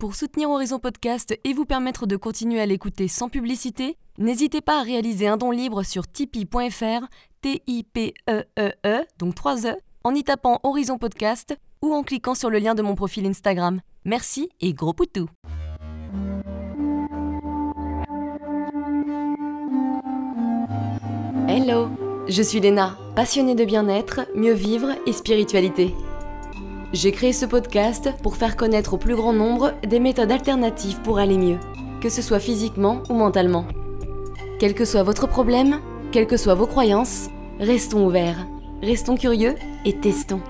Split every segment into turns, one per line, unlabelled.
Pour soutenir Horizon Podcast et vous permettre de continuer à l'écouter sans publicité, n'hésitez pas à réaliser un don libre sur tipeee.fr, T-I-P-E-E-E, -E -E, donc 3 E, en y tapant Horizon Podcast ou en cliquant sur le lien de mon profil Instagram. Merci et gros poutou Hello, je suis Léna, passionnée de bien-être, mieux vivre et spiritualité. J'ai créé ce podcast pour faire connaître au plus grand nombre des méthodes alternatives pour aller mieux, que ce soit physiquement ou mentalement. Quel que soit votre problème, quelles que soient vos croyances, restons ouverts, restons curieux et testons.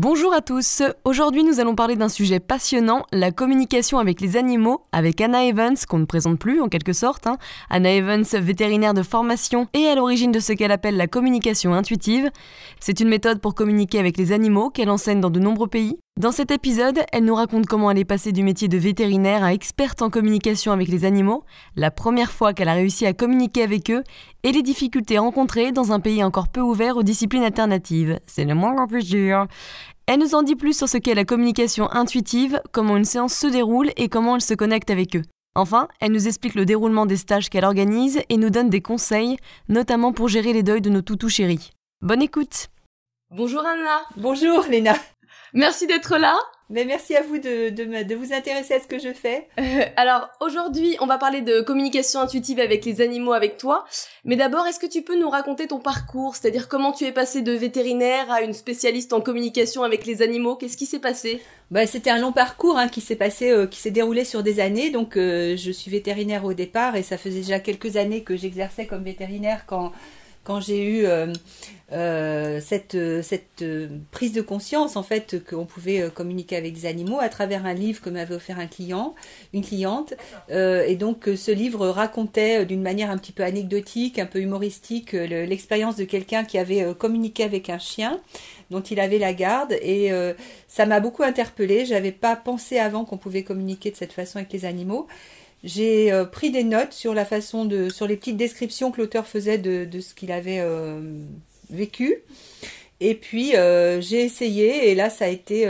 Bonjour à tous, aujourd'hui nous allons parler d'un sujet passionnant, la communication avec les animaux, avec Anna Evans, qu'on ne présente plus en quelque sorte. Hein. Anna Evans, vétérinaire de formation et à l'origine de ce qu'elle appelle la communication intuitive. C'est une méthode pour communiquer avec les animaux qu'elle enseigne dans de nombreux pays. Dans cet épisode, elle nous raconte comment elle est passée du métier de vétérinaire à experte en communication avec les animaux, la première fois qu'elle a réussi à communiquer avec eux, et les difficultés rencontrées dans un pays encore peu ouvert aux disciplines alternatives. C'est le moins qu'on puisse dire. Elle nous en dit plus sur ce qu'est la communication intuitive, comment une séance se déroule et comment elle se connecte avec eux. Enfin, elle nous explique le déroulement des stages qu'elle organise et nous donne des conseils, notamment pour gérer les deuils de nos toutous chéris. Bonne écoute Bonjour Anna
Bonjour Léna
Merci d'être là
mais merci à vous de, de, de, vous intéresser à ce que je fais.
Euh, alors aujourd'hui, on va parler de communication intuitive avec les animaux avec toi. Mais d'abord, est-ce que tu peux nous raconter ton parcours? C'est-à-dire comment tu es passé de vétérinaire à une spécialiste en communication avec les animaux? Qu'est-ce qui s'est passé?
Bah, C'était un long parcours hein, qui s'est passé, euh, qui s'est déroulé sur des années. Donc euh, je suis vétérinaire au départ et ça faisait déjà quelques années que j'exerçais comme vétérinaire quand quand j'ai eu euh, euh, cette, cette prise de conscience en fait qu'on pouvait euh, communiquer avec des animaux à travers un livre que m'avait offert un client, une cliente, et donc ce livre racontait d'une manière un petit peu anecdotique, un peu humoristique, l'expérience de quelqu'un qui avait communiqué avec un chien dont il avait la garde et ça m'a beaucoup interpellée. J'avais pas pensé avant qu'on pouvait communiquer de cette façon avec les animaux. J'ai euh, pris des notes sur la façon de, sur les petites descriptions que l'auteur faisait de, de ce qu'il avait euh, vécu. Et puis euh, j'ai essayé et là ça a été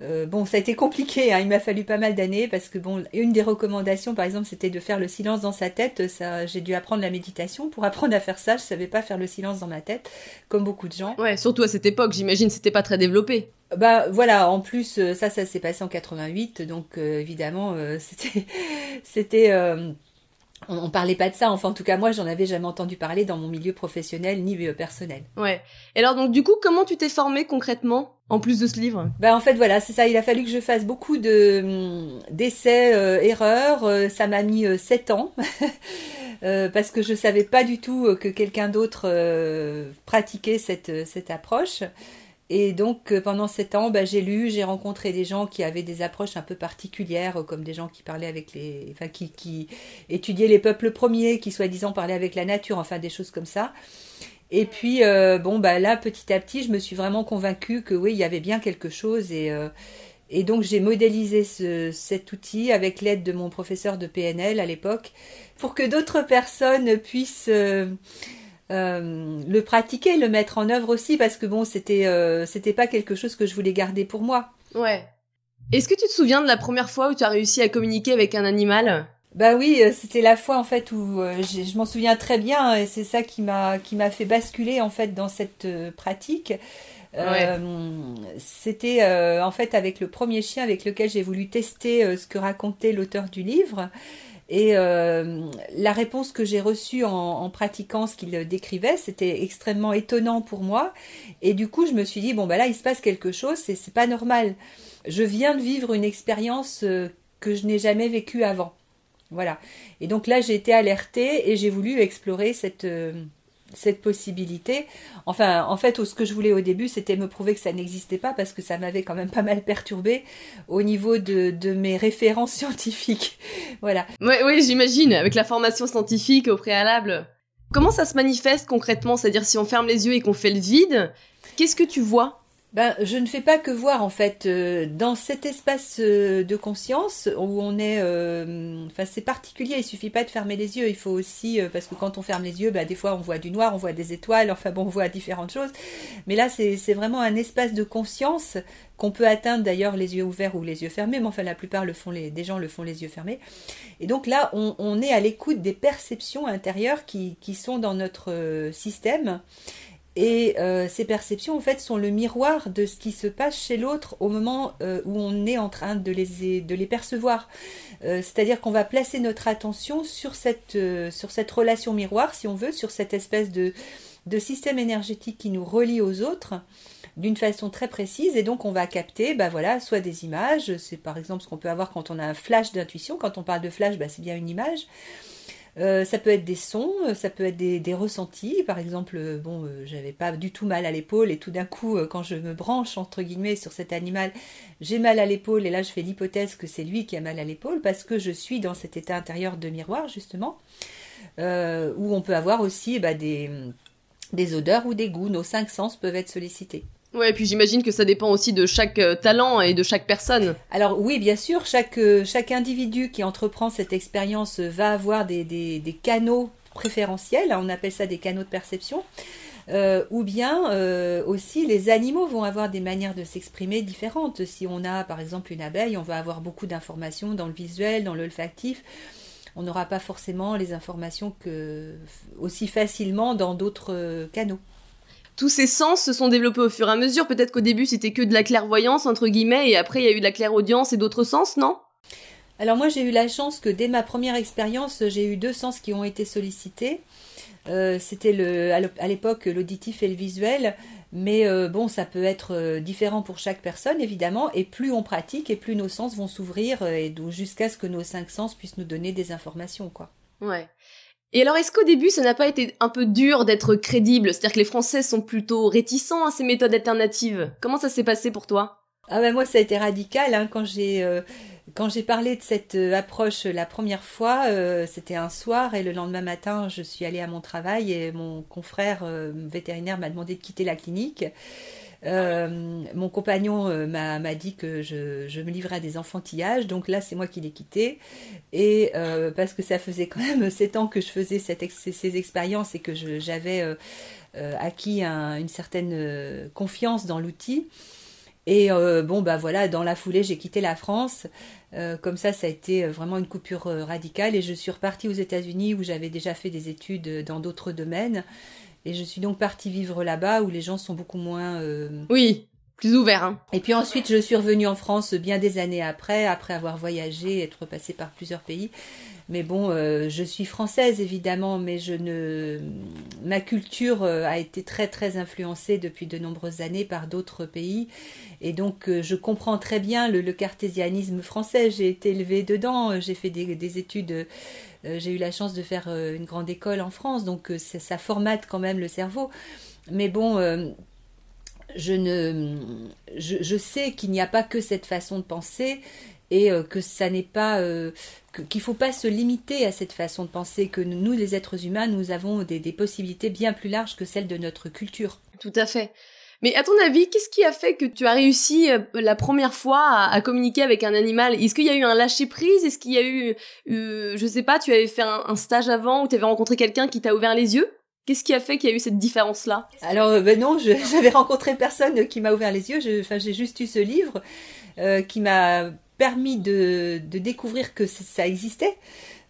euh, bon, ça a été compliqué, hein. il m'a fallu pas mal d'années parce que bon, une des recommandations, par exemple, c'était de faire le silence dans sa tête. Ça, j'ai dû apprendre la méditation pour apprendre à faire ça. Je savais pas faire le silence dans ma tête, comme beaucoup de gens.
Ouais, surtout à cette époque, j'imagine, c'était pas très développé.
Bah voilà, en plus euh, ça, ça s'est passé en 88, donc euh, évidemment, c'était, c'était on, on, parlait pas de ça. Enfin, en tout cas, moi, j'en avais jamais entendu parler dans mon milieu professionnel ni personnel.
Ouais. Et alors, donc, du coup, comment tu t'es formée concrètement en plus de ce livre?
Ben en fait voilà, c'est ça. Il a fallu que je fasse beaucoup de hum, d'essais, euh, erreurs. Euh, ça m'a mis euh, sept ans parce que je savais pas du tout que quelqu'un d'autre pratiquait cette cette approche. Et donc pendant sept ans, ben, j'ai lu, j'ai rencontré des gens qui avaient des approches un peu particulières, comme des gens qui parlaient avec les, enfin qui étudiaient les peuples premiers, qui soi-disant parlaient avec la nature, enfin des choses comme ça. Et puis, euh, bon, bah là, petit à petit, je me suis vraiment convaincue que oui, il y avait bien quelque chose. Et, euh, donc, j'ai modélisé ce, cet outil avec l'aide de mon professeur de PNL à l'époque pour que d'autres personnes puissent euh, le pratiquer, le mettre en œuvre aussi, parce que bon, c'était c'était pas quelque chose que je voulais garder pour moi.
Ouais. Est-ce que tu te souviens de la première fois où tu as réussi à communiquer avec un animal?
Bah oui, euh, c'était la fois en fait où euh, je m'en souviens très bien et c'est ça qui m'a qui m'a fait basculer en fait dans cette euh, pratique. c'était en fait avec le premier chien avec lequel j'ai voulu tester ce que racontait l'auteur du livre. Et la réponse que j'ai reçue en, pratiquant ce qu'il décrivait, c'était extrêmement étonnant pour moi. Et du coup, je me suis dit bon bah là, il se passe quelque chose, c'est pas normal. Je viens de vivre une expérience que je n'ai jamais vécue avant. Voilà. Et donc là, j'ai été alertée et j'ai voulu explorer cette, euh, cette possibilité. Enfin, en fait, ce que je voulais au début, c'était me prouver que ça n'existait pas parce que ça m'avait quand même pas mal perturbé au niveau de, de mes références scientifiques. voilà.
Oui, oui, j'imagine, avec la formation scientifique au préalable. Comment ça se manifeste concrètement? C'est-à-dire si on ferme les yeux et qu'on fait le vide, qu'est-ce que tu vois?
Ben, je ne fais pas que voir en fait euh, dans cet espace euh, de conscience où on est, euh, enfin c'est particulier. Il suffit pas de fermer les yeux. Il faut aussi parce que quand on ferme les yeux, ben, des fois on voit du noir, on voit des étoiles. Enfin bon, on voit différentes choses. Mais là c'est vraiment un espace de conscience qu'on peut atteindre d'ailleurs les yeux ouverts ou les yeux fermés. Mais enfin la plupart le font les, des gens le font les yeux fermés. Et donc là on, on est à l'écoute des perceptions intérieures qui, qui sont dans notre système et euh, ces perceptions, en fait, sont le miroir de ce qui se passe chez l'autre au moment euh, où on est en train de les, percevoir. Euh, c'est-à-dire qu'on va placer notre attention sur cette, sur cette relation miroir, si on veut, sur cette espèce de, de système énergétique qui nous relie aux autres d'une façon très précise. Et donc on va capter bah voilà soit des images. C'est par exemple ce qu'on peut avoir quand on a un flash d'intuition. Quand on parle de flash bah, c'est bien une image euh, ça peut être des sons, euh, ça peut être des, ressentis. Par exemple, euh, bon, j'avais pas du tout mal à l'épaule et tout d'un coup, quand je me branche entre guillemets sur cet animal, j'ai mal à l'épaule et là je fais l'hypothèse que c'est lui qui a mal à l'épaule parce que je suis dans cet état intérieur de miroir justement, où on peut avoir aussi bah, des, des odeurs ou des goûts. Nos cinq sens peuvent être sollicités.
Ouais, et puis j'imagine que ça dépend aussi de chaque euh, talent et de chaque personne.
Alors oui, bien sûr, chaque, euh, chaque individu qui entreprend cette expérience va avoir des, des, canaux préférentiels, on appelle ça des canaux de perception. Euh, ou bien aussi les animaux vont avoir des manières de s'exprimer différentes. Si on a par exemple une abeille, on va avoir beaucoup d'informations dans le visuel, dans l'olfactif. On n'aura pas forcément les informations aussi facilement dans d'autres canaux
tous ces sens se sont développés au fur et à mesure. Peut-être qu'au début c'était que de la clairvoyance entre guillemets, et après il y a eu de la clairaudience et d'autres sens, non?
Alors moi j'ai eu la chance que dès ma première expérience, j'ai eu deux sens qui ont été sollicités. Euh, c'était le, à l'époque l'auditif et le visuel, mais euh, bon, ça peut être euh, différent pour chaque personne évidemment, et plus on pratique, et plus nos sens vont s'ouvrir, et jusqu'à ce que nos cinq sens puissent nous donner des informations, quoi.
Ouais. Et alors, est-ce qu'au début, ça n'a pas été un peu dur d'être crédible? C'est-à-dire que les Français sont plutôt réticents à ces méthodes alternatives. Comment ça s'est passé pour toi?
Ah ben moi, ça a été radical hein, quand j'ai euh, quand j'ai parlé de cette euh, approche la première fois. Euh, c'était un soir et le lendemain matin, je suis allée à mon travail et mon confrère vétérinaire m'a demandé de quitter la clinique. Euh, mon compagnon euh, m'a dit que je, me livrais à des enfantillages, donc là c'est moi qui l'ai quitté. Et euh, parce que ça faisait quand même sept ans que je faisais ces expériences et que j'avais acquis une certaine confiance dans l'outil. Et bon, bah voilà, dans la foulée, j'ai quitté la France. comme ça, ça a été vraiment une coupure radicale. Et je suis repartie aux États-Unis où j'avais déjà fait des études dans d'autres domaines. Et je suis donc partie vivre là-bas où les gens sont beaucoup moins... Euh,
oui, plus ouverts. Hein.
Et puis ensuite, je suis revenue en France bien des années après, après avoir voyagé, être passée par plusieurs pays. Mais bon, euh, je suis française évidemment, mais je ne, ma culture euh, a été très très influencée depuis de nombreuses années par d'autres pays, et donc je comprends très bien le, cartésianisme français. J'ai été élevée dedans, j'ai fait des, des études euh, j'ai eu la chance de faire euh, une grande école en France, donc euh, ça, formate quand même le cerveau. Mais bon, je, ne, je, sais qu'il n'y a pas que cette façon de penser et que ça n'est pas qu'il faut pas se limiter à cette façon de penser que nous les êtres humains nous avons des possibilités bien plus larges que celles de notre culture.
Tout à fait. Mais à ton avis, qu'est-ce qui a fait que tu as réussi euh, la première fois à, communiquer avec un animal? Est-ce qu'il y a eu un lâcher prise Est-ce qu'il y a eu, euh, je sais pas, tu avais fait un, stage avant ou tu avais rencontré quelqu'un qui t'a ouvert les yeux? Qu'est-ce qui a fait qu'il y a eu cette différence-là
Alors, euh, ben non, j'avais rencontré personne qui m'a ouvert les yeux. Enfin, j'ai juste eu ce livre qui m'a permis de, découvrir que ça existait.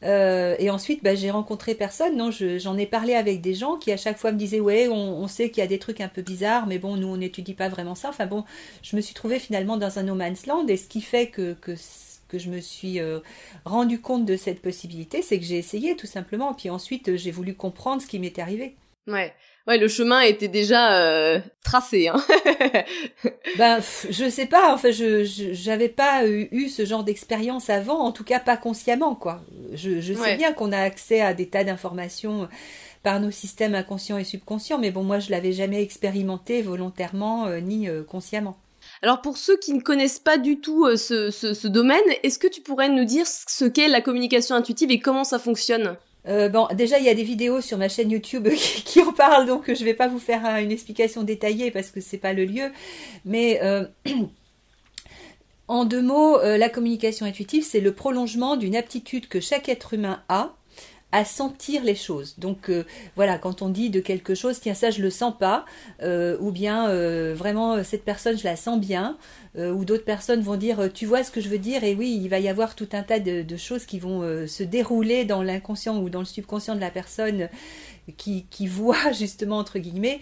Euh, et ensuite, bah, j'ai rencontré personne. Non, j'en ai parlé avec des gens qui à chaque fois me disaient ouais, on, sait qu'il y a des trucs un peu bizarres, mais bon, nous on n'étudie pas vraiment ça. Enfin bon, je me suis trouvée finalement dans un no man's land, et ce qui fait que, que que je me suis euh, rendu compte de cette possibilité, c'est que j'ai essayé tout simplement. Puis ensuite, j'ai voulu comprendre ce qui m'était arrivé.
Ouais. Ouais, le chemin était déjà euh, tracé. Hein.
ben, je sais pas. Enfin, je j'avais pas eu, ce genre d'expérience avant, en tout cas pas consciemment, quoi. Je, je sais bien qu'on a accès à des tas d'informations par nos systèmes inconscients et subconscients, mais bon, moi, je l'avais jamais expérimenté volontairement euh, ni euh, consciemment.
Alors pour ceux qui ne connaissent pas du tout ce, ce, domaine, est-ce que tu pourrais nous dire ce qu'est la communication intuitive et comment ça fonctionne?
Euh, bon, déjà, il y a des vidéos sur ma chaîne YouTube qui, en parlent, donc je ne vais pas vous faire une explication détaillée parce que ce n'est pas le lieu. Mais euh, en deux mots, euh, la communication intuitive, c'est le prolongement d'une aptitude que chaque être humain a à sentir les choses. Donc voilà, quand on dit de quelque chose, tiens ça je le sens pas, ou bien vraiment cette personne je la sens bien, euh, où d'autres personnes vont dire euh, tu vois ce que je veux dire et oui il va y avoir tout un tas de, choses qui vont euh, se dérouler dans l'inconscient ou dans le subconscient de la personne qui, qui voit justement entre guillemets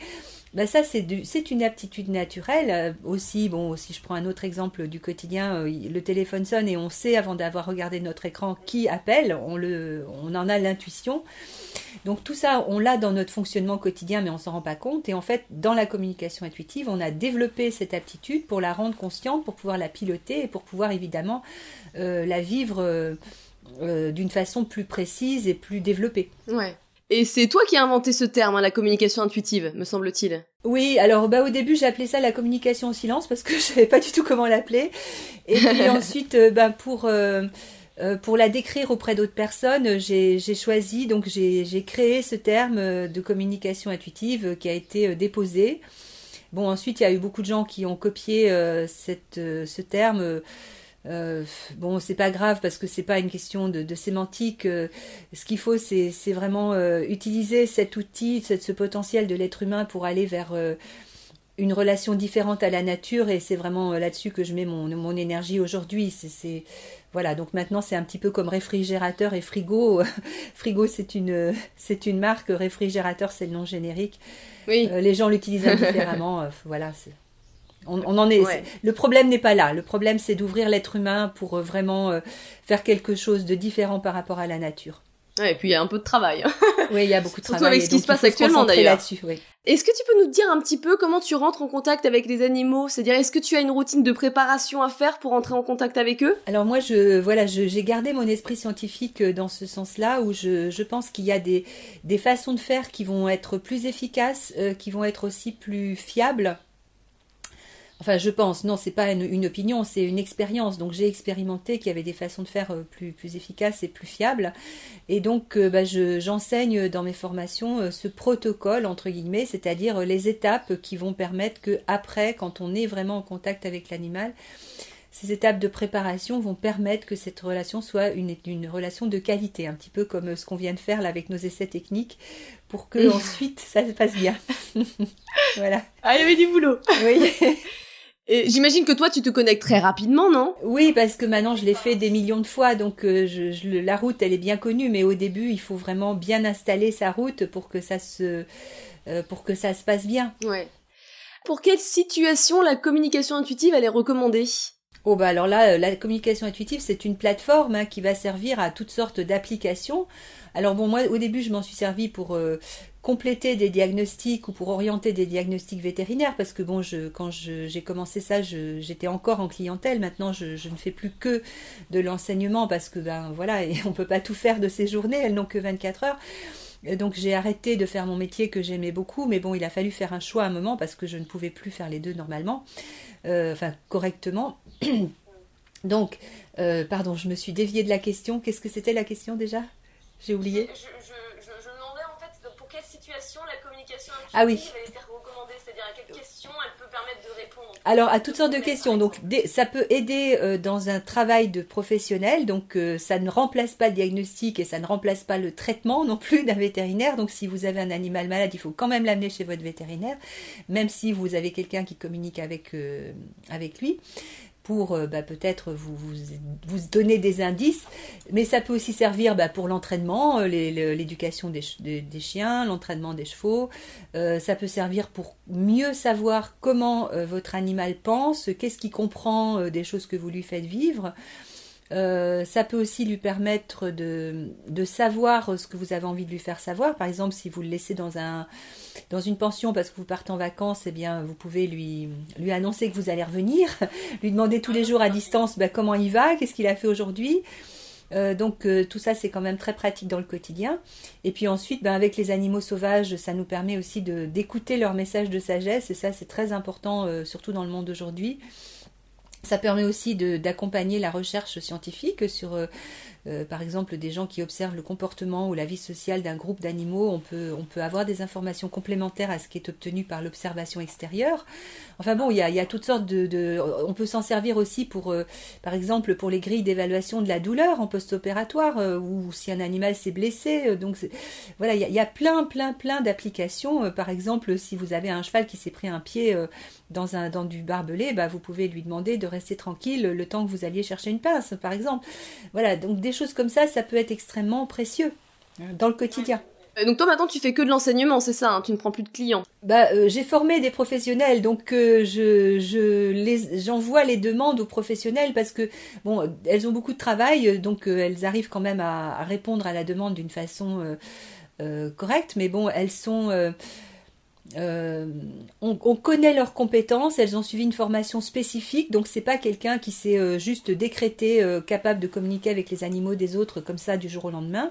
ben ça c'est une aptitude naturelle aussi bon si je prends un autre exemple du quotidien le téléphone sonne et on sait avant d'avoir regardé notre écran qui appelle on le on en a l'intuition donc tout ça, on l'a dans notre fonctionnement quotidien, mais on s'en rend pas compte. Et en fait, dans la communication intuitive, on a développé cette aptitude pour la rendre consciente, pour pouvoir la piloter et pour pouvoir évidemment euh, la vivre euh, euh, d'une façon plus précise et plus développée.
Ouais. Et c'est toi qui as inventé ce terme, hein, la communication intuitive, me semble-t-il.
Oui, alors bah au début j'appelais ça la communication au silence parce que je savais pas du tout comment l'appeler. Et puis ensuite, bah, pour euh, pour la décrire auprès d'autres personnes, j'ai choisi, donc j'ai créé ce terme euh, de communication intuitive qui a été euh, déposé. Bon, ensuite, il y a eu beaucoup de gens qui ont copié cette, ce terme. Euh, bon, c'est pas grave parce que c'est pas une question de, sémantique. ce qu'il faut, c'est vraiment utiliser cet outil, ce potentiel de l'être humain pour aller vers une relation différente à la nature et c'est vraiment là-dessus que je mets mon, mon énergie aujourd'hui. C'est voilà, donc maintenant c'est un petit peu comme réfrigérateur et frigo. frigo c'est une c'est une marque, réfrigérateur c'est le nom générique. Oui. Euh, les gens l'utilisent différemment. Euh, voilà, on, en est. Le problème n'est pas là. Le problème c'est d'ouvrir l'être humain pour euh, vraiment faire quelque chose de différent par rapport à la nature.
Ouais, et puis il y a un peu de travail.
oui, il y a beaucoup de
travail.
Surtout
avec ce qui se passe actuellement d'ailleurs. Est-ce que tu peux nous dire un petit peu comment tu rentres en contact avec les animaux? C'est-à-dire, est-ce que tu as une routine de préparation à faire pour entrer en contact avec eux?
Alors moi, je voilà, j'ai gardé mon esprit scientifique euh, dans ce sens-là, où je, je pense qu'il y a des, des façons de faire qui vont être plus efficaces, euh, qui vont être aussi plus fiables Enfin, je pense, non, c'est pas une, opinion, c'est une expérience. Donc, j'ai expérimenté qu'il y avait des façons de faire euh, plus, plus efficaces et plus fiables. Et donc, euh, bah, j'enseigne dans mes formations euh, ce protocole, entre guillemets, c'est-à-dire les étapes qui vont permettre que, après, quand on est vraiment en contact avec l'animal, ces étapes de préparation vont permettre que cette relation soit une, une relation de qualité, un petit peu comme ce qu'on vient de faire là avec nos essais techniques, pour que ensuite ça se passe bien. voilà.
Ah, il y avait du boulot.
Oui.
J'imagine que toi, tu te connectes très rapidement, non?
Oui, parce que maintenant, je l'ai fait des millions de fois, donc euh, je, la route, elle est bien connue, mais au début, il faut vraiment bien installer sa route pour que ça se, euh, pour que ça se passe bien.
Ouais. Pour quelle situation la communication intuitive, elle est recommandée?
Oh bah alors là, euh, la communication intuitive, c'est une plateforme hein, qui va servir à toutes sortes d'applications. Alors bon, moi au début, je m'en suis servi pour compléter des diagnostics ou pour orienter des diagnostics vétérinaires parce que bon je, quand j'ai commencé ça j'étais encore en clientèle maintenant je, ne fais plus que de l'enseignement parce que ben voilà et on peut pas tout faire de ces journées elles n'ont que 24 heures donc j'ai arrêté de faire mon métier que j'aimais beaucoup, mais bon, il a fallu faire un choix à un moment parce que je ne pouvais plus faire les deux normalement, euh, enfin correctement. donc, euh, pardon, je me suis déviée de la question. Qu'est-ce que c'était la question déjà? J'ai oublié
ah oui.
C'est-à-dire à quelles questions elle peut permettre de répondre Alors à toutes sortes de questions. Donc ça peut aider euh, dans un travail de professionnel. Donc euh, ça ne remplace pas le diagnostic et ça ne remplace pas le traitement non plus d'un vétérinaire. Donc si vous avez un animal malade, il faut quand même l'amener chez votre vétérinaire, même si vous avez quelqu'un qui communique avec euh, avec lui pour euh, bah, peut-être vous, vous, donner des indices, mais ça peut aussi servir bah, pour l'entraînement, euh, l'éducation des, des, chiens, l'entraînement des chevaux, euh, ça peut servir pour mieux savoir comment votre animal pense, qu'est-ce qu'il comprend des choses que vous lui faites vivre. Euh, ça peut aussi lui permettre de, de, savoir ce que vous avez envie de lui faire savoir. Par exemple, si vous le laissez dans, un, dans une pension parce que vous partez en vacances, eh bien, vous pouvez lui, lui annoncer que vous allez revenir, lui demander tous les jours à distance bah, comment il va, qu'est-ce qu'il a fait aujourd'hui. Euh, donc euh, tout ça c'est quand même très pratique dans le quotidien. Et puis ensuite, ben, avec les animaux sauvages, ça nous permet aussi d'écouter leur message de sagesse et ça c'est très important, surtout dans le monde d'aujourd'hui Ça permet aussi d'accompagner la recherche scientifique sur euh, par exemple des gens qui observent le comportement ou la vie sociale d'un groupe d'animaux, on peut, avoir des informations complémentaires à ce qui est obtenu par l'observation extérieure. Enfin bon, il y a, il y a toutes sortes de... on peut s'en servir aussi pour, euh, par exemple, pour les grilles d'évaluation de la douleur en post-opératoire, euh, ou si un animal s'est blessé. donc voilà, il y, a, plein, plein, plein d'applications. par exemple, si vous avez un cheval qui s'est pris un pied dans, un, dans du barbelé, bah, vous pouvez lui demander de rester tranquille le temps que vous alliez chercher une pince, par exemple. Voilà, donc des choses comme ça, ça peut être extrêmement précieux dans le quotidien.
Euh, donc toi maintenant tu fais que de l'enseignement, c'est ça, hein, tu ne prends plus de clients.
Bah euh, j'ai formé des professionnels, donc euh, je, je les j'envoie les demandes aux professionnels parce que bon elles ont beaucoup de travail, donc elles arrivent quand même à, à répondre à la demande d'une façon correcte, mais bon elles sont euh, on, connaît leurs compétences, elles ont suivi une formation spécifique, donc c'est pas quelqu'un qui s'est euh, juste décrété euh, capable de communiquer avec les animaux des autres comme ça du jour au lendemain.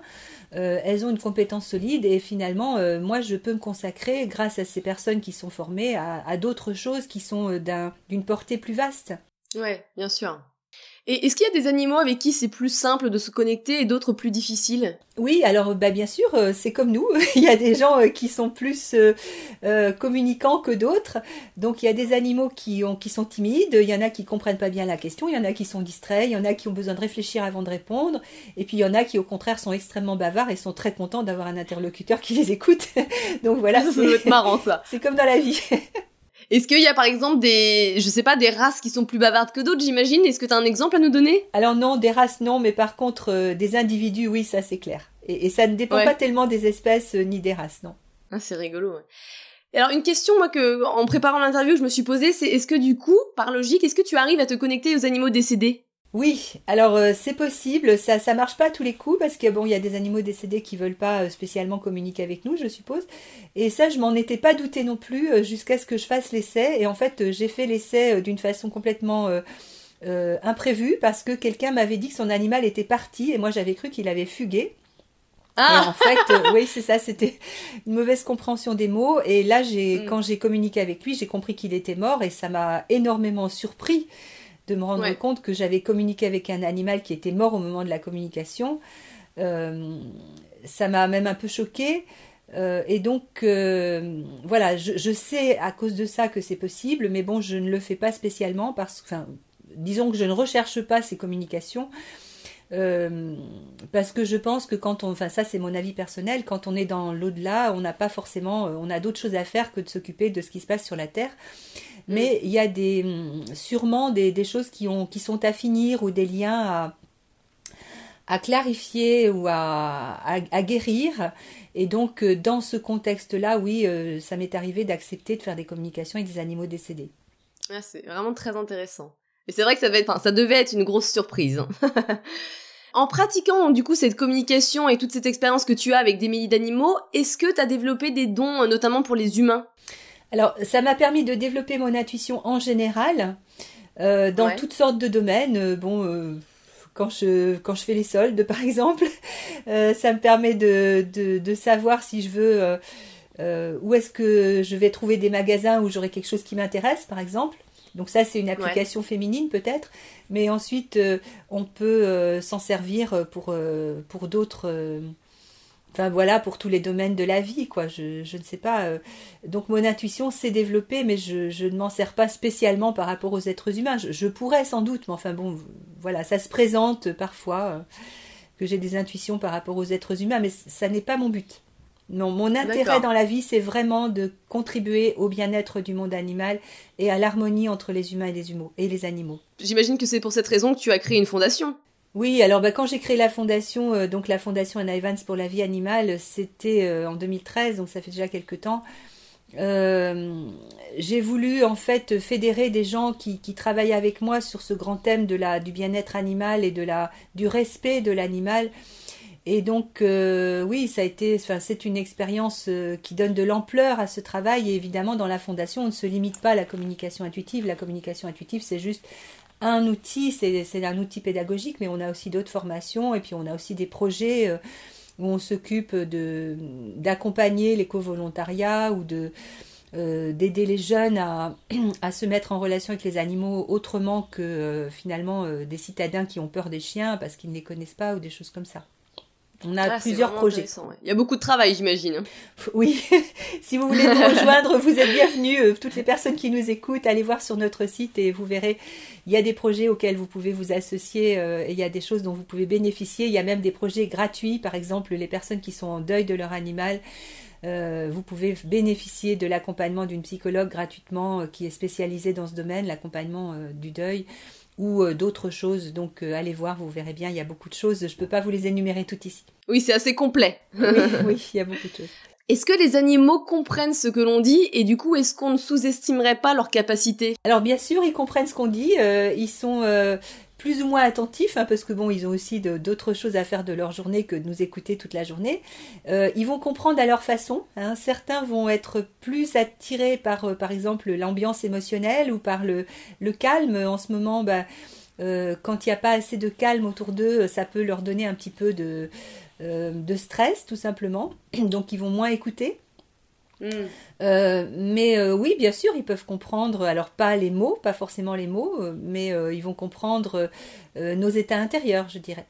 elles ont une compétence solide et finalement, moi, je peux me consacrer, grâce à ces personnes qui sont formées, à, d'autres choses qui sont d'une portée plus vaste.
Ouais, bien sûr. Et est-ce qu'il y a des animaux avec qui c'est plus simple de se connecter et d'autres plus difficiles?
Oui, alors bah, bien sûr, euh, c'est comme nous. il y a des gens euh, qui sont plus euh, communicants que d'autres. Donc il y a des animaux qui, ont, qui sont timides, il y en a qui comprennent pas bien la question, il y en a qui sont distraits, il y en a qui ont besoin de réfléchir avant de répondre, et puis il y en a qui au contraire sont extrêmement bavards et sont très contents d'avoir un interlocuteur qui les écoute. Donc voilà,
c'est marrant ça.
C'est comme dans la vie.
Est-ce qu'il y a par exemple des, je sais pas, des races qui sont plus bavardes que d'autres, j'imagine? Est-ce que tu as un exemple à nous donner?
Alors non, des races non, mais par contre euh, des individus, oui, ça c'est clair. Et, ça ne dépend pas tellement des espèces euh, ni des races, non.
Ah, c'est rigolo. alors une question moi que en préparant l'interview je me suis posée, c'est est-ce que du coup, par logique, est-ce que tu arrives à te connecter aux animaux décédés?
Oui, alors euh, c'est possible, ça ça marche pas tous les coups parce que bon, il y a des animaux décédés qui veulent pas euh, spécialement communiquer avec nous, je suppose. Et ça je m'en étais pas douté non plus euh, jusqu'à ce que je fasse l'essai et en fait, j'ai fait l'essai d'une façon complètement imprévue parce que quelqu'un m'avait dit que son animal était parti et moi j'avais cru qu'il avait fugué. Ah et en fait, oui, c'est ça, c'était une mauvaise compréhension des mots. Et là, j'ai, mm. quand j'ai communiqué avec lui, j'ai compris qu'il était mort et ça m'a énormément surpris de me rendre compte que j'avais communiqué avec un animal qui était mort au moment de la communication. Euh, ça m'a même un peu choqué. Euh, et donc, euh, voilà, je, sais à cause de ça que c'est possible, mais bon, je ne le fais pas spécialement parce que, enfin, disons que je ne recherche pas ces communications. Parce que je pense que quand on, enfin ça c'est mon avis personnel, quand on est dans l'au-delà, on n'a pas forcément, on a d'autres choses à faire que de s'occuper de ce qui se passe sur la Terre. Mais il y a des, sûrement des, choses qui, ont, qui sont à finir ou des liens à, à clarifier ou à, à, guérir. Et donc, euh, dans ce contexte-là, oui, euh, ça m'est arrivé d'accepter de faire des communications avec des animaux décédés.
Ah, c'est vraiment très intéressant. Et c'est vrai que ça, va être, ça devait être une grosse surprise. Hein. en pratiquant du coup cette communication et toute cette expérience que tu as avec des milliers d'animaux, est-ce que tu as développé des dons, euh, notamment pour les humains?
Alors, ça m'a permis de développer mon intuition en général, euh, dans toutes sortes de domaines. Euh, bon, euh, quand, je, quand je fais les soldes, par exemple, ça me permet de, de, savoir si je veux, où est-ce que je vais trouver des magasins où j'aurai quelque chose qui m'intéresse, par exemple. Donc ça, c'est une application féminine peut-être, mais ensuite, on peut s'en servir pour, pour d'autres Enfin voilà, pour tous les domaines de la vie, quoi. Je, ne sais pas. Euh. donc mon intuition s'est développée, mais je, ne m'en sers pas spécialement par rapport aux êtres humains. Je, pourrais sans doute, mais enfin bon, voilà, ça se présente parfois euh, que j'ai des intuitions par rapport aux êtres humains, mais ça n'est pas mon but. Non, mon intérêt dans la vie, c'est vraiment de contribuer au bien-être du monde animal et à l'harmonie entre les humains et les, et les animaux.
J'imagine que c'est pour cette raison que tu as créé une fondation.
Oui, alors bah, quand j'ai créé la fondation, euh, donc la fondation Anna Evans pour la vie animale, c'était euh, en 2013, donc ça fait déjà quelques temps. Euh, j'ai voulu en fait fédérer des gens qui, qui, travaillent avec moi sur ce grand thème de la, du bien-être animal et de la, du respect de l'animal. Et donc oui, ça a été, enfin, c'est une expérience qui donne de l'ampleur à ce travail. Et évidemment, dans la fondation, on ne se limite pas à la communication intuitive. La communication intuitive, c'est juste un outil, c'est un outil pédagogique, mais on a aussi d'autres formations et puis on a aussi des projets euh, où on s'occupe d'accompagner les co-volontariats ou de d'aider les jeunes à, à, se mettre en relation avec les animaux autrement que finalement des citadins qui ont peur des chiens parce qu'ils ne les connaissent pas ou des choses comme ça. On a ah, plusieurs projets.
Il y a beaucoup de travail, j'imagine.
Oui, si vous voulez nous rejoindre, vous êtes bienvenus. Euh, toutes les personnes qui nous écoutent, allez voir sur notre site et vous verrez, il y a des projets auxquels vous pouvez vous associer euh, et il y a des choses dont vous pouvez bénéficier. Il y a même des projets gratuits, par exemple, les personnes qui sont en deuil de leur animal. Euh, vous pouvez bénéficier de l'accompagnement d'une psychologue gratuitement qui est spécialisée dans ce domaine, l'accompagnement du deuil ou euh, d'autres choses. Donc euh, allez voir, vous verrez bien, il y a beaucoup de choses. Je ne peux pas vous les énumérer toutes ici.
Oui, c'est assez complet.
oui, il y a beaucoup de choses.
Est-ce que les animaux comprennent ce que l'on dit et du coup est-ce qu'on ne sous-estimerait pas leur capacité?
Alors bien sûr ils comprennent ce qu'on dit, euh, ils sont plus ou moins attentifs, hein, parce que bon, ils ont aussi d'autres choses à faire de leur journée que de nous écouter toute la journée. Euh, ils vont comprendre à leur façon. Hein. Certains vont être plus attirés par, euh, par exemple, l'ambiance émotionnelle ou par le, calme. En ce moment, bah, euh, quand il n'y a pas assez de calme autour d'eux, ça peut leur donner un petit peu de stress, tout simplement. Donc, ils vont moins écouter. Mm. Euh, mais euh, oui, bien sûr, ils peuvent comprendre, alors pas les mots, pas forcément les mots, euh, mais ils vont comprendre nos états intérieurs, je dirais.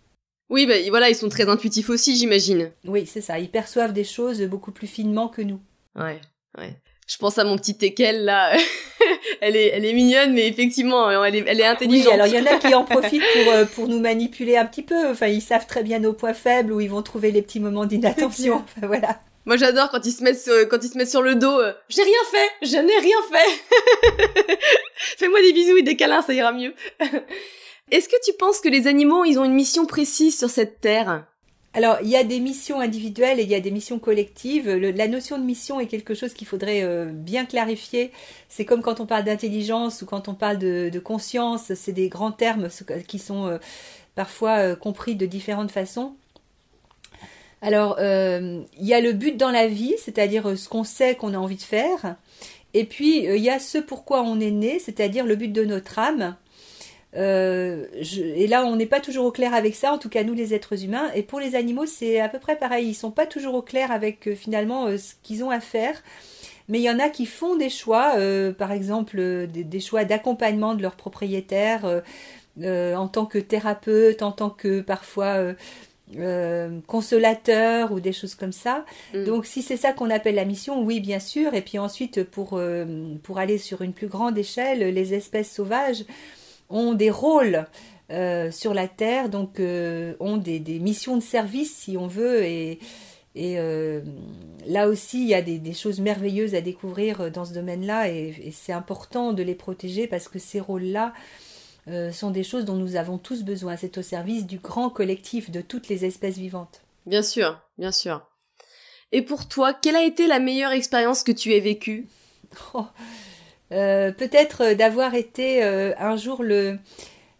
Oui, ben voilà, ils sont très intuitifs aussi, j'imagine.
Oui, c'est ça, ils perçoivent des choses beaucoup plus finement que nous.
Ouais, ouais. Je pense à mon petit teckel là. elle est, elle est mignonne, mais effectivement, elle est, elle est intelligente.
Oui, alors il y en a qui en profitent pour, pour nous manipuler un petit peu. Enfin, ils savent très bien nos points faibles où ils vont trouver les petits moments d'inattention. Enfin, voilà.
Moi j'adore quand ils se mettent sur, quand ils se mettent sur le dos. Euh, j'ai rien fait, je n'ai rien fait. Fais-moi des bisous et des câlins, ça ira mieux. Est-ce que tu penses que les animaux, ils ont une mission précise sur cette terre?
Alors, il y a des missions individuelles et il y a des missions collectives. la notion de mission est quelque chose qu'il faudrait euh, bien clarifier. C'est comme quand on parle d'intelligence ou quand on parle de, conscience. C'est des grands termes qui sont euh, parfois compris de différentes façons. Alors, euh, il y a le but dans la vie, c'est-à-dire euh, ce qu'on sait qu'on a envie de faire. Et puis, euh, il y a ce pourquoi on est né, c'est-à-dire le but de notre âme. et là, on n'est pas toujours au clair avec ça, en tout cas nous les êtres humains. Et pour les animaux, c'est à peu près pareil. Ils sont pas toujours au clair avec finalement ce qu'ils ont à faire. Mais il y en a qui font des choix, par exemple des, choix d'accompagnement de leurs propriétaires en tant que thérapeute, en tant que parfois euh, consolateur ou des choses comme ça. Mm. Donc si c'est ça qu'on appelle la mission, oui bien sûr. Et puis ensuite pour, euh, pour aller sur une plus grande échelle, les espèces sauvages ont des rôles euh, sur la Terre, donc ont des, des, missions de service si on veut. Et, et là aussi, il y a des, des, choses merveilleuses à découvrir dans ce domaine-là et, et c'est important de les protéger parce que ces rôles-là euh, sont des choses dont nous avons tous besoin. C'est au service du grand collectif de toutes les espèces vivantes.
Bien sûr, bien sûr. Et pour toi, quelle a été la meilleure expérience que tu aies vécue?
Oh, euh, Peut-être d'avoir été euh, un jour le,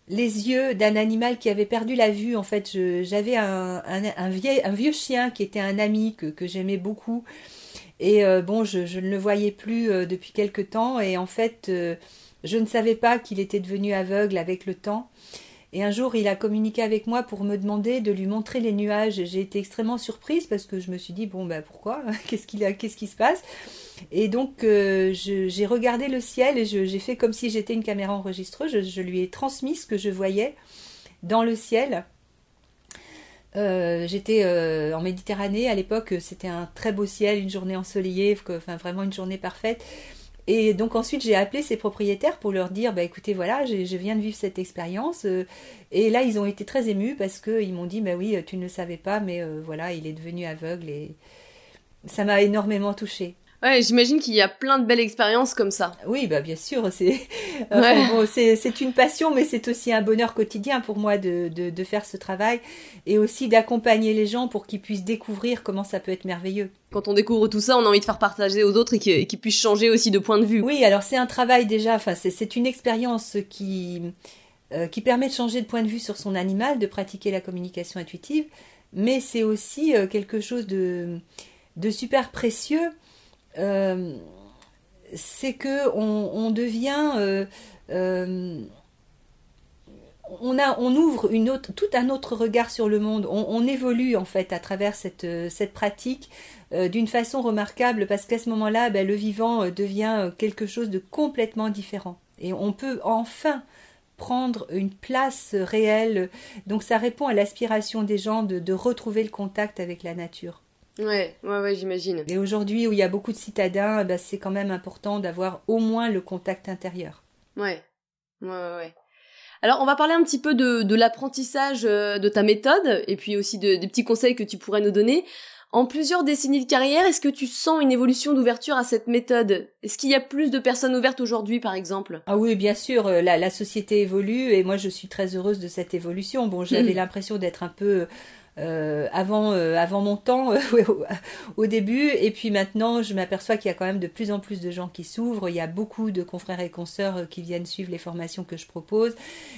les yeux d'un animal qui avait perdu la vue. En fait, j'avais un, un, vieux chien qui était un ami que, que j'aimais beaucoup. Et bon, je, je, ne le voyais plus depuis quelque temps. Et en fait, je ne savais pas qu'il était devenu aveugle avec le temps. Et un jour, il a communiqué avec moi pour me demander de lui montrer les nuages. J'ai été extrêmement surprise parce que je me suis dit bon ben pourquoi? Qu'est-ce qui se passe? Et donc euh, j'ai regardé le ciel et j'ai fait comme si j'étais une caméra enregistreuse. Je, lui ai transmis ce que je voyais dans le ciel. Euh, j'étais euh, en Méditerranée à l'époque, c'était un très beau ciel, une journée ensoleillée, enfin vraiment une journée parfaite. Et donc ensuite j'ai appelé ces propriétaires pour leur dire bah écoutez voilà je viens de vivre cette expérience euh, et là ils ont été très émus parce qu'ils m'ont dit bah oui tu ne le savais pas mais euh, voilà il est devenu aveugle et ça m'a énormément touchée.
Ouais, j'imagine qu'il y a plein de belles expériences comme ça.
Oui, bah bien sûr, c'est bon, c'est une passion, mais c'est aussi un bonheur quotidien pour moi de, de, de faire ce travail et aussi d'accompagner les gens pour qu'ils puissent découvrir comment ça peut être merveilleux.
Quand on découvre tout ça, on a envie de faire partager aux autres et qu'ils puissent changer aussi de point de vue.
Oui, alors c'est un travail déjà, enfin c'est une expérience qui euh, qui permet de changer de point de vue sur son animal, de pratiquer la communication intuitive, mais c'est aussi euh, quelque chose de de super précieux euh, c'est que on, devient, euh, euh, on, ouvre tout un autre regard sur le monde. On, évolue en fait à travers cette, cette pratique d'une façon remarquable parce qu'à ce moment-là, ben, le vivant devient quelque chose de complètement différent. Et on peut enfin prendre une place réelle. Donc ça répond à l'aspiration des gens de, retrouver le contact avec la nature.
Ouais, ouais, ouais, j'imagine.
Et aujourd'hui, où il y a beaucoup de citadins, bah, c'est quand même important d'avoir au moins le contact intérieur.
Ouais, ouais, ouais. Alors, on va parler un petit peu de, l'apprentissage euh, de ta méthode et puis aussi de, des petits conseils que tu pourrais nous donner. En plusieurs décennies de carrière, est-ce que tu sens une évolution d'ouverture à cette méthode? Est-ce qu'il y a plus de personnes ouvertes aujourd'hui, par exemple?
Ah oui, bien sûr, euh, la, la, société évolue et moi je suis très heureuse de cette évolution. Bon, j'avais hmm. l'impression d'être un peu euh, avant, euh, avant mon temps euh, au début. Et puis maintenant, je m'aperçois qu'il y a quand même de plus en plus de gens qui s'ouvrent. Il y a beaucoup de confrères et consoeurs qui viennent suivre les formations que je propose.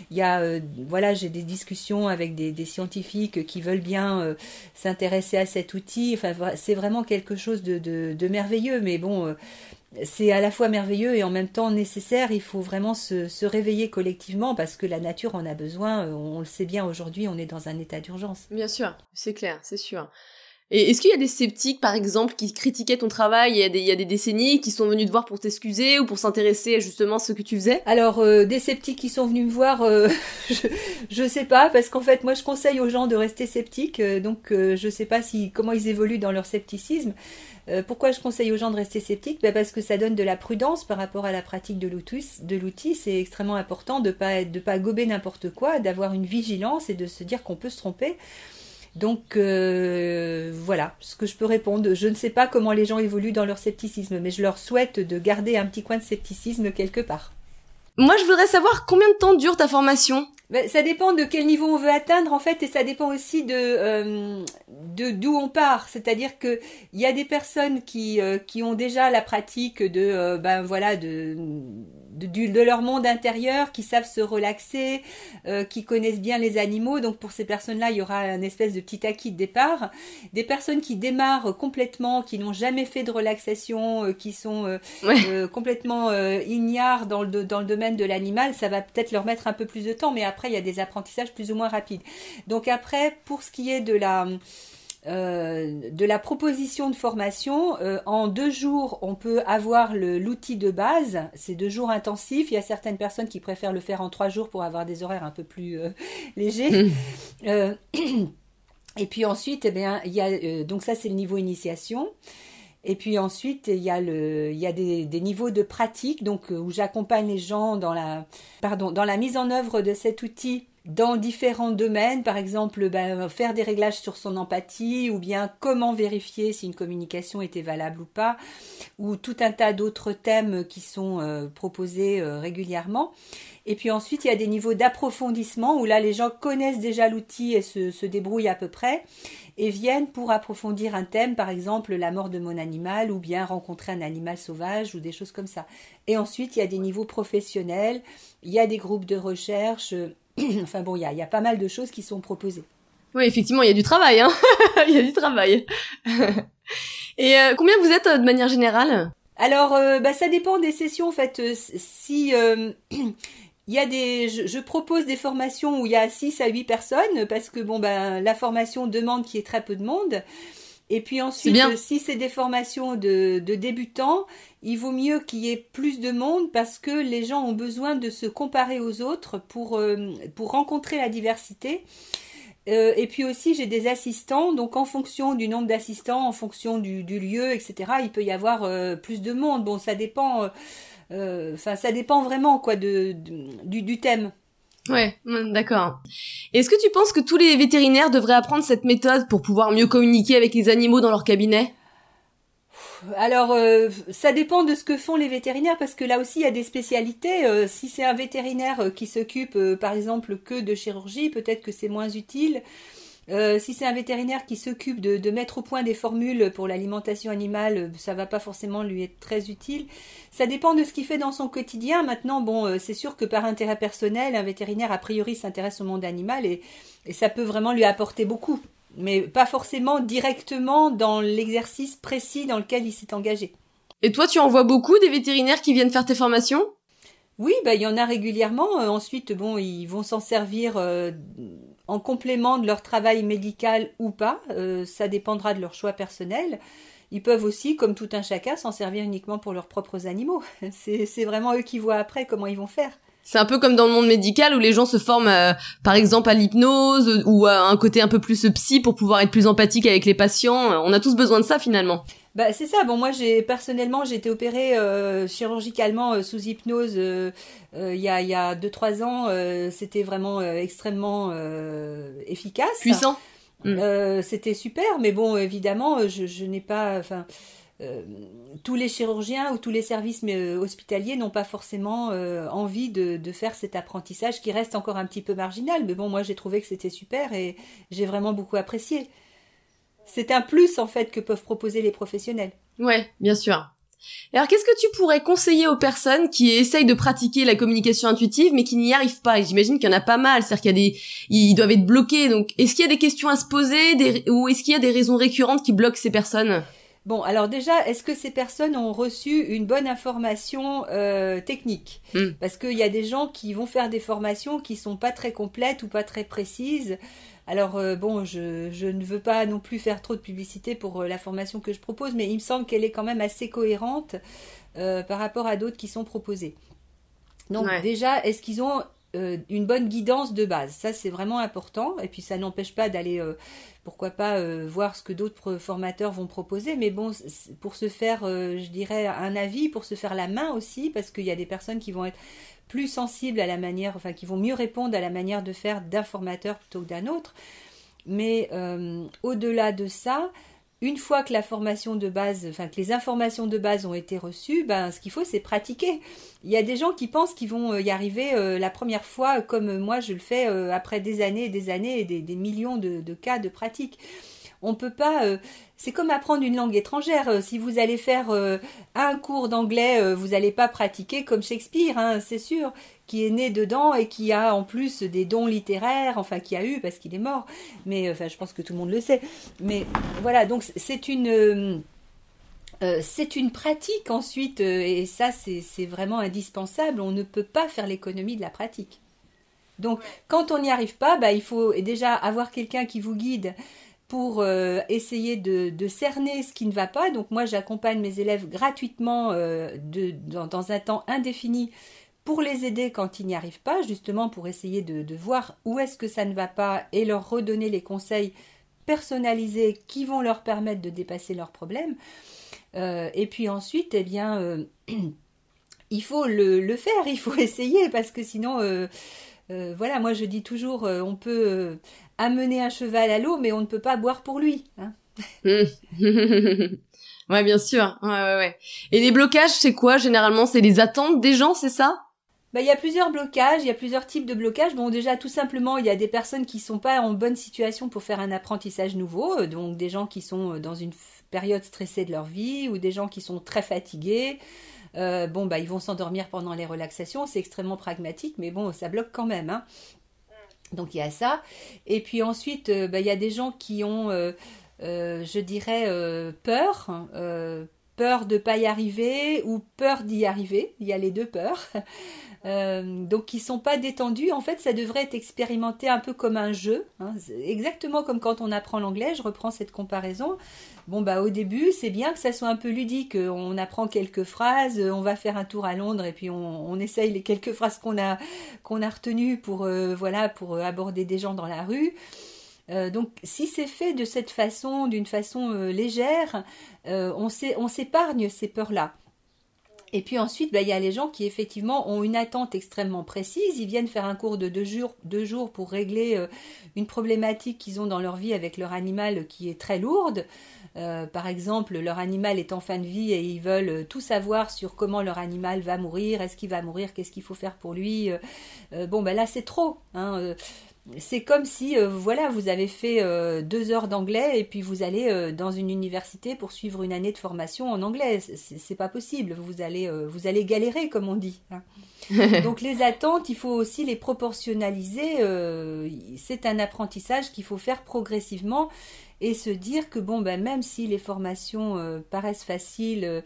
Il y a, voilà, j'ai des discussions avec des, des, scientifiques qui veulent bien s'intéresser à cet outil. Enfin, c'est vraiment quelque chose de, de, de merveilleux. Mais bon c'est à la fois merveilleux et en même temps nécessaire. Il faut vraiment se, réveiller collectivement parce que la nature en a besoin. On le sait bien aujourd'hui, on est dans un état d'urgence.
Bien sûr, c'est clair, c'est sûr. Et est-ce qu'il y a des sceptiques, par exemple, qui critiquaient ton travail il y, a des, il y a des décennies, qui sont venus te voir pour t'excuser ou pour s'intéresser justement à ce que tu faisais?
Alors, euh, des sceptiques qui sont venus me voir, euh, je, ne sais pas, parce qu'en fait, moi, je conseille aux gens de rester sceptiques, euh, donc je sais pas si comment ils évoluent dans leur scepticisme. Pourquoi je conseille aux gens de rester sceptiques? Ben Parce que ça donne de la prudence par rapport à la pratique de l'outil. C'est extrêmement important de pas de pas gober n'importe quoi, d'avoir une vigilance et de se dire qu'on peut se tromper. Donc euh, voilà ce que je peux répondre. Je ne sais pas comment les gens évoluent dans leur scepticisme, mais je leur souhaite de garder un petit coin de scepticisme quelque part.
Moi, je voudrais savoir combien de temps dure ta formation?
Ben, ça dépend de quel niveau on veut atteindre en fait et ça dépend aussi de euh, de d'où on part. C'est-à-dire que il y a des personnes qui euh, qui ont déjà la pratique de ben voilà de de, leur monde intérieur, qui savent se relaxer, euh, qui connaissent bien les animaux. Donc pour ces personnes-là, il y aura un espèce de petit acquis de départ. Des personnes qui démarrent complètement, qui n'ont jamais fait de relaxation, euh, qui sont euh, complètement ignares dans le, dans le domaine de l'animal, ça va peut-être leur mettre un peu plus de temps, mais après, il y a des apprentissages plus ou moins rapides. Donc après, pour ce qui est de la euh, de la proposition de formation. Euh, en deux jours, on peut avoir l'outil de base. C'est deux jours intensifs. Il y a certaines personnes qui préfèrent le faire en trois jours pour avoir des horaires un peu plus euh, légers. Mmh. et puis ensuite, eh bien, il y a, donc ça c'est le niveau initiation. Et puis ensuite, il y a, le, il y a des, des niveaux de pratique, donc où j'accompagne les gens dans la, pardon, dans la mise en œuvre de cet outil dans différents domaines, par exemple ben, faire des réglages sur son empathie ou bien comment vérifier si une communication était valable ou pas, ou tout un tas d'autres thèmes qui sont euh, proposés euh, régulièrement. Et puis ensuite, il y a des niveaux d'approfondissement où là, les gens connaissent déjà l'outil et se, se débrouillent à peu près et viennent pour approfondir un thème, par exemple la mort de mon animal ou bien rencontrer un animal sauvage ou des choses comme ça. Et ensuite, il y a des niveaux professionnels, il y a des groupes de recherche enfin bon, il y a, pas mal de choses qui sont proposées.
Oui, effectivement, il y a du travail. Hein il y a du travail. Et euh, combien vous êtes euh, de manière générale?
Alors, euh, bah, ça dépend des sessions. En fait, si il y a des, je, propose des formations où il y a 6 à 8 personnes parce que bon ben la formation demande qu'il y ait très peu de monde. Et puis ensuite, si c'est des formations de, de, débutants, il vaut mieux qu'il y ait plus de monde parce que les gens ont besoin de se comparer aux autres pour, euh, pour rencontrer la diversité. Euh, et puis aussi, j'ai des assistants, donc en fonction du nombre d'assistants, en fonction du, du, lieu, etc., il peut y avoir euh, plus de monde. Bon, ça dépend, enfin, ça dépend vraiment quoi de, du, du thème.
Ouais, mm, d'accord. Est-ce que tu penses que tous les vétérinaires devraient apprendre cette méthode pour pouvoir mieux communiquer avec les animaux dans leur cabinet?
Alors, euh, ça dépend de ce que font les vétérinaires, parce que là aussi, il y a des spécialités. Euh, si c'est un vétérinaire euh, qui s'occupe, par exemple, que de chirurgie, peut-être que c'est moins utile. Euh, si c'est un vétérinaire qui s'occupe de, mettre au point des formules pour l'alimentation animale, ça va pas forcément lui être très utile. Ça dépend de ce qu'il fait dans son quotidien. Maintenant, bon, euh, c'est sûr que par intérêt personnel, un vétérinaire a priori s'intéresse au monde animal et, et ça peut vraiment lui apporter beaucoup, mais pas forcément directement dans l'exercice précis dans lequel il s'est engagé.
Et toi, tu en vois beaucoup des vétérinaires qui viennent faire tes formations?
Oui, bah, il y en a régulièrement. ensuite, bon, ils vont s'en servir en complément de leur travail médical ou pas. ça dépendra de leur choix personnel. Ils peuvent aussi, comme tout un chacun, s'en servir uniquement pour leurs propres animaux. C'est vraiment eux qui voient après comment ils vont faire.
C'est un peu comme dans le monde médical où les gens se forment, euh, par exemple, à l'hypnose ou à un côté un peu plus psy pour pouvoir être plus empathique avec les patients. On a tous besoin de ça finalement.
Bah, c'est ça. Bon, moi, j'ai personnellement, j'ai été opérée euh, chirurgicalement euh, sous hypnose il y a il y a deux trois ans. C'était vraiment extrêmement efficace.
Puissant.
Mm. C'était super, mais bon, évidemment, je, je n'ai pas, enfin, euh, tous les chirurgiens ou tous les services euh, hospitaliers n'ont pas forcément euh, envie de, faire cet apprentissage qui reste encore un petit peu marginal. Mais bon, moi j'ai trouvé que c'était super et j'ai vraiment beaucoup apprécié. C'est un plus en fait que peuvent proposer les professionnels.
Ouais, bien sûr. Alors qu'est-ce que tu pourrais conseiller aux personnes qui essayent de pratiquer la communication intuitive mais qui n'y arrivent pas? J'imagine qu'il y en a pas mal, c'est-à-dire qu'il y a des, ils doivent être bloqués. Donc est-ce qu'il y a des questions à se poser, ou est-ce qu'il y a des raisons récurrentes qui bloquent ces personnes?
Bon, alors déjà, est-ce que ces personnes ont reçu une bonne information euh, technique? Hmm. Parce qu'il y a des gens qui vont faire des formations qui sont pas très complètes ou pas très précises. Alors euh, bon, je, ne veux pas non plus faire trop de publicité pour euh, la formation que je propose, mais il me semble qu'elle est quand même assez cohérente par rapport à d'autres qui sont proposées. Donc déjà, est-ce qu'ils ont euh, une bonne guidance de base? Ça, c'est vraiment important. Et puis, ça n'empêche pas d'aller, euh, pourquoi pas, euh, voir ce que d'autres formateurs vont proposer. Mais bon, pour se faire, je dirais, un avis, pour se faire la main aussi, parce qu'il y a des personnes qui vont être plus sensibles à la manière, enfin, qui vont mieux répondre à la manière de faire d'un formateur plutôt que d'un autre. Mais au-delà de ça, une fois que la formation de base, enfin que les informations de base ont été reçues, ben ce qu'il faut c'est pratiquer. Il y a des gens qui pensent qu'ils vont euh, y arriver euh, la première fois, comme moi je le fais euh, après des années et des années et des, millions de, cas de pratique. On peut pas. c'est comme apprendre une langue étrangère. si vous allez faire un cours d'anglais, vous n'allez pas pratiquer comme Shakespeare, hein, c'est sûr qui est né dedans et qui a en plus des dons littéraires, enfin qui a eu parce qu'il est mort, mais enfin je pense que tout le monde le sait. Mais voilà, donc c'est une euh, euh, c'est une pratique ensuite, euh, et ça c'est vraiment indispensable. On ne peut pas faire l'économie de la pratique. Donc quand on n'y arrive pas, bah, il faut déjà avoir quelqu'un qui vous guide pour essayer de, cerner ce qui ne va pas. Donc moi j'accompagne mes élèves gratuitement de, dans, un temps indéfini pour les aider quand ils n'y arrivent pas, justement pour essayer de, voir où est-ce que ça ne va pas et leur redonner les conseils personnalisés qui vont leur permettre de dépasser leurs problèmes. Euh, et puis ensuite, eh bien, euh, il faut le, faire, il faut essayer parce que sinon, euh, voilà, moi je dis toujours, on peut amener un cheval à l'eau, mais on ne peut pas boire pour lui. Hein.
ouais, bien sûr. Ouais, ouais, ouais. Et les blocages, c'est quoi Généralement, c'est les attentes des gens, c'est ça?
Bah, il y a plusieurs blocages, il y a plusieurs types de blocages. Bon, déjà, tout simplement, il y a des personnes qui sont pas en bonne situation pour faire un apprentissage nouveau, euh, donc des gens qui sont euh, dans une période stressée de leur vie ou des gens qui sont très fatigués. Euh, bon, bah, ils vont s'endormir pendant les relaxations, c'est extrêmement pragmatique, mais bon, ça bloque quand même. Hein. Donc il y a ça. Et puis ensuite, bah, il y a des gens qui ont, je dirais, peur, peur de ne pas y arriver ou peur d'y arriver. Il y a les deux peurs. Euh, donc qui sont pas détendus. En fait, ça devrait être expérimenté un peu comme un jeu, hein. exactement comme quand on apprend l'anglais. Je reprends cette comparaison. Bon bah au début, c'est bien que ça soit un peu ludique. On apprend quelques phrases, on va faire un tour à Londres et puis on, essaye les quelques phrases qu'on a qu'on a retenues pour euh, voilà pour aborder des gens dans la rue. Euh, donc si c'est fait de cette façon, d'une façon légère, on s'épargne ces peurs-là. Et puis ensuite, bah, il y a les gens qui effectivement ont une attente extrêmement précise. Ils viennent faire un cours de deux jours, pour régler euh, une problématique qu'ils ont dans leur vie avec leur animal qui est très lourde. Euh, par exemple, leur animal est en fin de vie et ils veulent euh, tout savoir sur comment leur animal va mourir, est-ce qu'il va mourir, qu'est-ce qu'il faut faire pour lui. bon, ben là, c'est trop. Hein, c'est comme si, euh, voilà, vous avez fait euh, deux heures d'anglais et puis vous allez euh, dans une université pour suivre une année de formation en anglais. C'est pas possible. Vous allez, vous allez galérer, comme on dit. Hein. Donc les attentes, il faut aussi les proportionnaliser. c'est un apprentissage qu'il faut faire progressivement et se dire que bon, ben même si les formations paraissent faciles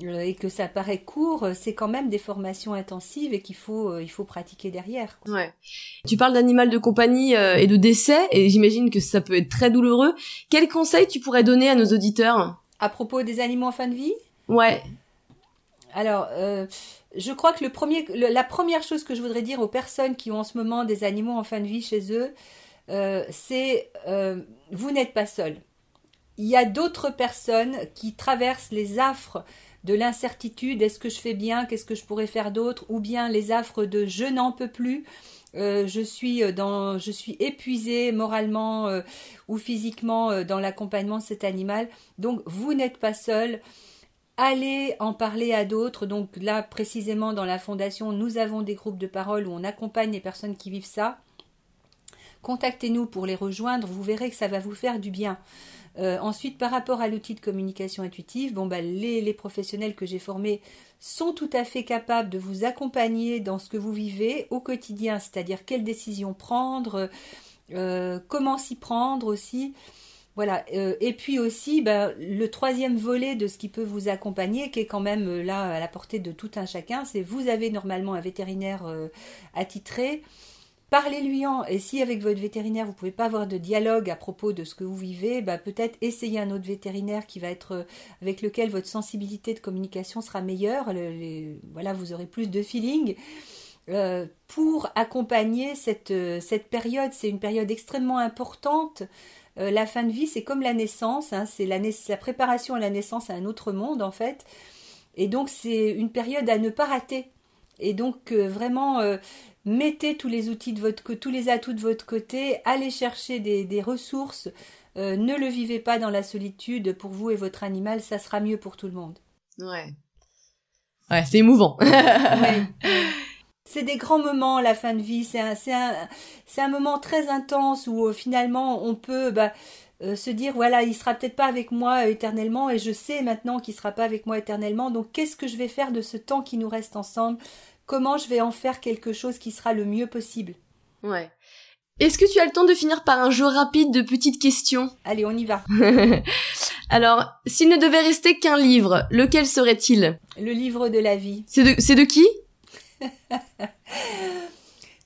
et que ça paraît court, c'est quand même des formations intensives et qu'il faut, il faut pratiquer derrière.
Ouais. Tu parles d'animal de compagnie et de décès, et j'imagine que ça peut être très douloureux. Quels conseils tu pourrais donner à nos auditeurs?
À propos des animaux en fin de vie?
Ouais.
Alors, euh, je crois que le premier, la première chose que je voudrais dire aux personnes qui ont en ce moment des animaux en fin de vie chez eux, euh, c'est euh, vous n'êtes pas seul. Il y a d'autres personnes qui traversent les affres de l'incertitude, est-ce que je fais bien, qu'est-ce que je pourrais faire d'autre, ou bien les affres de je n'en peux plus, je suis dans, je suis épuisé moralement ou physiquement dans l'accompagnement de cet animal. Donc vous n'êtes pas seul allez en parler à d'autres. Donc là, précisément dans la fondation, nous avons des groupes de parole où on accompagne les personnes qui vivent ça. Contactez-nous pour les rejoindre, vous verrez que ça va vous faire du bien. Euh, ensuite, par rapport à l'outil de communication intuitive, bon, bah, les, professionnels que j'ai formés sont tout à fait capables de vous accompagner dans ce que vous vivez au quotidien, c'est-à-dire quelles décisions prendre, euh, comment s'y prendre aussi. Voilà. Euh, et puis aussi, ben, le troisième volet de ce qui peut vous accompagner, qui est quand même là à la portée de tout un chacun, c'est vous avez normalement un vétérinaire attitré. Parlez-lui en. Et si avec votre vétérinaire vous pouvez pas avoir de dialogue à propos de ce que vous vivez, ben, peut-être essayez un autre vétérinaire être avec lequel votre sensibilité de communication sera meilleure. voilà, vous aurez plus de feeling. pour accompagner cette, cette période. C'est une période extrêmement importante euh, la fin de vie, c'est comme la naissance, hein, c'est la, préparation à la naissance à un autre monde en fait. Et donc c'est une période à ne pas rater. Et donc euh, vraiment euh, mettez tous les outils de votre tous les atouts de votre côté, allez chercher des, ressources, ne le vivez pas dans la solitude pour vous et votre animal, ça sera mieux pour tout le monde.
Ouais. Ouais, c'est émouvant.
C'est des grands moments, la fin de vie. C'est un, un, un, moment très intense où euh, finalement on peut bah, euh, se dire voilà, il sera peut-être pas avec moi éternellement et je sais maintenant qu'il sera pas avec moi éternellement. Donc qu'est-ce que je vais faire de ce temps qui nous reste ensemble? Comment je vais en faire quelque chose qui sera le mieux possible?
Ouais. Est-ce que tu as le temps de finir par un jeu rapide de petites questions?
Allez, on y va.
Alors, s'il ne devait rester qu'un livre, lequel serait-il?
Le livre de la vie.
C'est de, c'est de qui?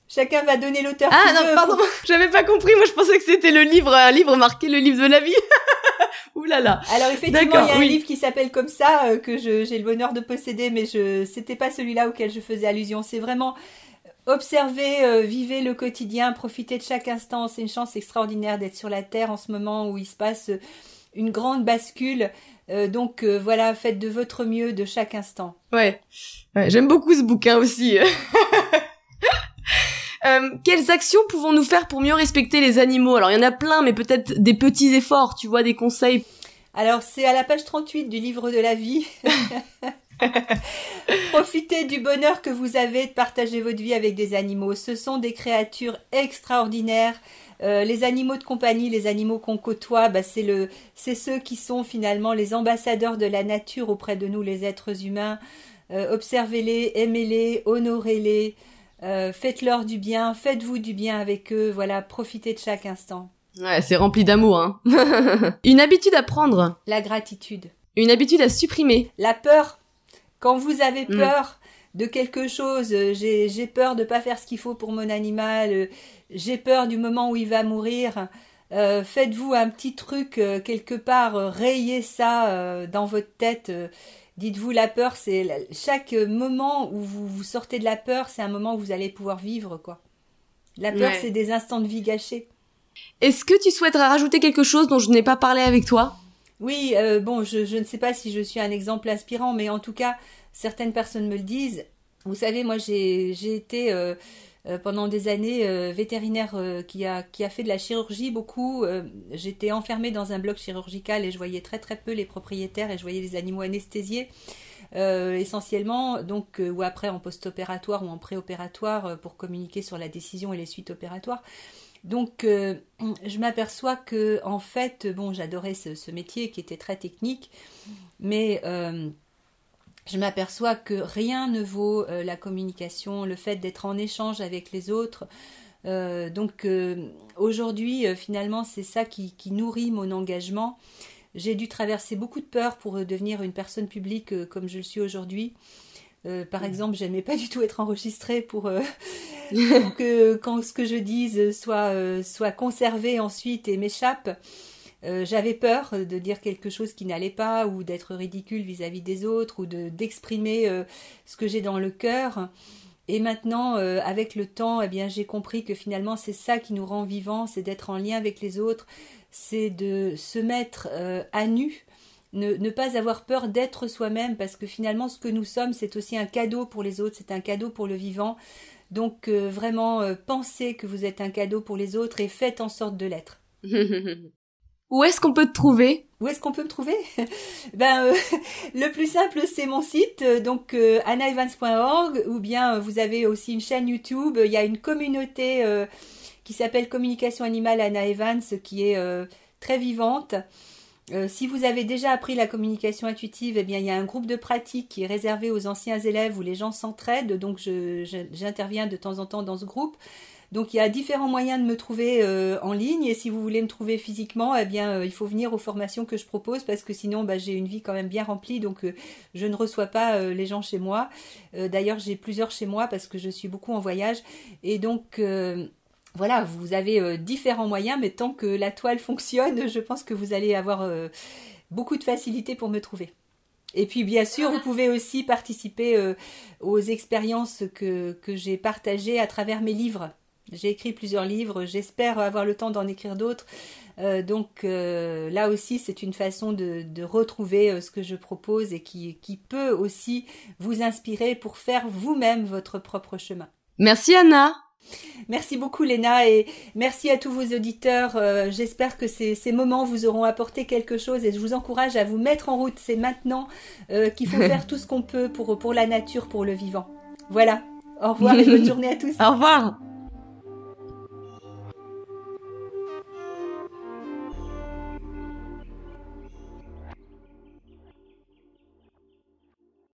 Chacun va donner l'auteur.
Ah non, pardon, j'avais pas compris. Moi, je pensais que c'était le livre, un livre marqué le livre de la vie. Ouh là là.
Alors effectivement, il y a un livre qui s'appelle comme ça euh, que j'ai le bonheur de posséder, mais je c'était pas celui-là auquel je faisais allusion. C'est vraiment observer, euh, vivez le quotidien, profitez de chaque instant. C'est une chance extraordinaire d'être sur la terre en ce moment où il se passe une grande bascule. Euh, donc voilà, faites de votre mieux de chaque instant.
Ouais. ouais J'aime beaucoup ce bouquin aussi. Euh, quelles actions pouvons-nous faire pour mieux respecter les animaux? Alors il y en a plein, mais peut-être des petits efforts, tu vois, des conseils.
Alors c'est à la page 38 du livre de la vie. Profitez du bonheur que vous avez de partager votre vie avec des animaux. Ce sont des créatures extraordinaires. Euh, les animaux de compagnie, les animaux qu'on côtoie, bah, c'est le, c'est ceux qui sont finalement les ambassadeurs de la nature auprès de nous, les êtres humains. Euh, observez-les, aimez-les, honorez-les. Euh, faites-leur du bien, faites-vous du bien avec eux, voilà, profitez de chaque instant.
Ouais, c'est rempli d'amour, hein. Une habitude à prendre.
La gratitude.
Une habitude à supprimer.
La peur. Quand vous avez mm. peur de quelque chose, euh, j'ai peur de pas faire ce qu'il faut pour mon animal, euh, j'ai peur du moment où il va mourir. Faites-vous un petit truc quelque part, rayez ça dans votre tête Dites-vous, la peur, c'est chaque moment où vous, vous sortez de la peur, c'est un moment où vous allez pouvoir vivre, quoi. La peur, c'est des instants de vie gâchés.
Est-ce que tu souhaiterais rajouter quelque chose dont je n'ai pas parlé avec toi?
Oui, euh, bon, je, ne sais pas si je suis un exemple inspirant, mais en tout cas, certaines personnes me le disent. Vous savez, moi, j'ai été euh, pendant des années euh, vétérinaire euh, qui, a, qui a fait de la chirurgie beaucoup. J'étais enfermée dans un bloc chirurgical et je voyais très très peu les propriétaires et je voyais les animaux anesthésiés. essentiellement, donc, ou après en post-opératoire ou en pré-opératoire pour communiquer sur la décision et les suites opératoires. Donc, je m'aperçois que, en fait, bon, j'adorais ce, métier qui était très technique, mais je m'aperçois que rien ne vaut euh, la communication, le fait d'être en échange avec les autres. Euh, donc euh, aujourd'hui, finalement, c'est ça qui, nourrit mon engagement. j'ai dû traverser beaucoup de peurs pour devenir une personne publique comme je le suis aujourd'hui. par exemple, j'aimais pas du tout être enregistrée pour, que quand ce que je dise soit, soit conservé ensuite et m'échappe. Euh, j'avais peur de dire quelque chose qui n'allait pas ou d'être ridicule vis-à-vis des autres ou de d'exprimer euh, ce que j'ai dans le cœur. Et maintenant, euh, avec le temps, eh bien, j'ai compris que finalement, c'est ça qui nous rend vivants, c'est d'être en lien avec les autres, c'est de se mettre à nu, ne, ne, pas avoir peur d'être soi-même, parce que finalement, ce que nous sommes, c'est aussi un cadeau pour les autres, c'est un cadeau pour le vivant. Donc, vraiment, pensez que vous êtes un cadeau pour les autres et faites en sorte de l'être.
Où est-ce qu'on peut te trouver?
Où est-ce qu'on peut me trouver? Ben euh, le plus simple c'est mon site euh, donc euh, anaevans.org ou bien vous avez aussi une chaîne YouTube, il y a une communauté qui s'appelle Communication animale Anna Evans qui est très vivante. si vous avez déjà appris la communication intuitive, eh bien il y a un groupe de pratique qui est réservé aux anciens élèves où les gens s'entraident, donc j'interviens de temps en temps dans ce groupe. Donc il y a différents moyens de me trouver euh, en ligne et si vous voulez me trouver physiquement, eh bien euh, il faut venir aux formations que je propose parce que sinon bah, j'ai une vie quand même bien remplie donc euh, je ne reçois pas les gens chez moi. D'ailleurs j'ai plusieurs chez moi parce que je suis beaucoup en voyage et donc voilà, vous avez différents moyens, mais tant que la toile fonctionne, je pense que vous allez avoir beaucoup de facilité pour me trouver. Et puis bien sûr, vous pouvez aussi participer aux expériences que, que j'ai partagées à travers mes livres. J'ai écrit plusieurs livres, j'espère avoir le temps d'en écrire d'autres. Euh, donc euh, là aussi, c'est une façon de, retrouver euh, ce que je propose et qui, qui, peut aussi vous inspirer pour faire vous-même votre propre chemin.
Merci Anna.
Merci beaucoup Léna et merci à tous vos auditeurs. J'espère que ces, ces, moments vous auront apporté quelque chose et je vous encourage à vous mettre en route. C'est maintenant qu'il faut faire tout ce qu'on peut pour, pour la nature, pour le vivant. Voilà. Au revoir et bonne journée à tous.
Au revoir.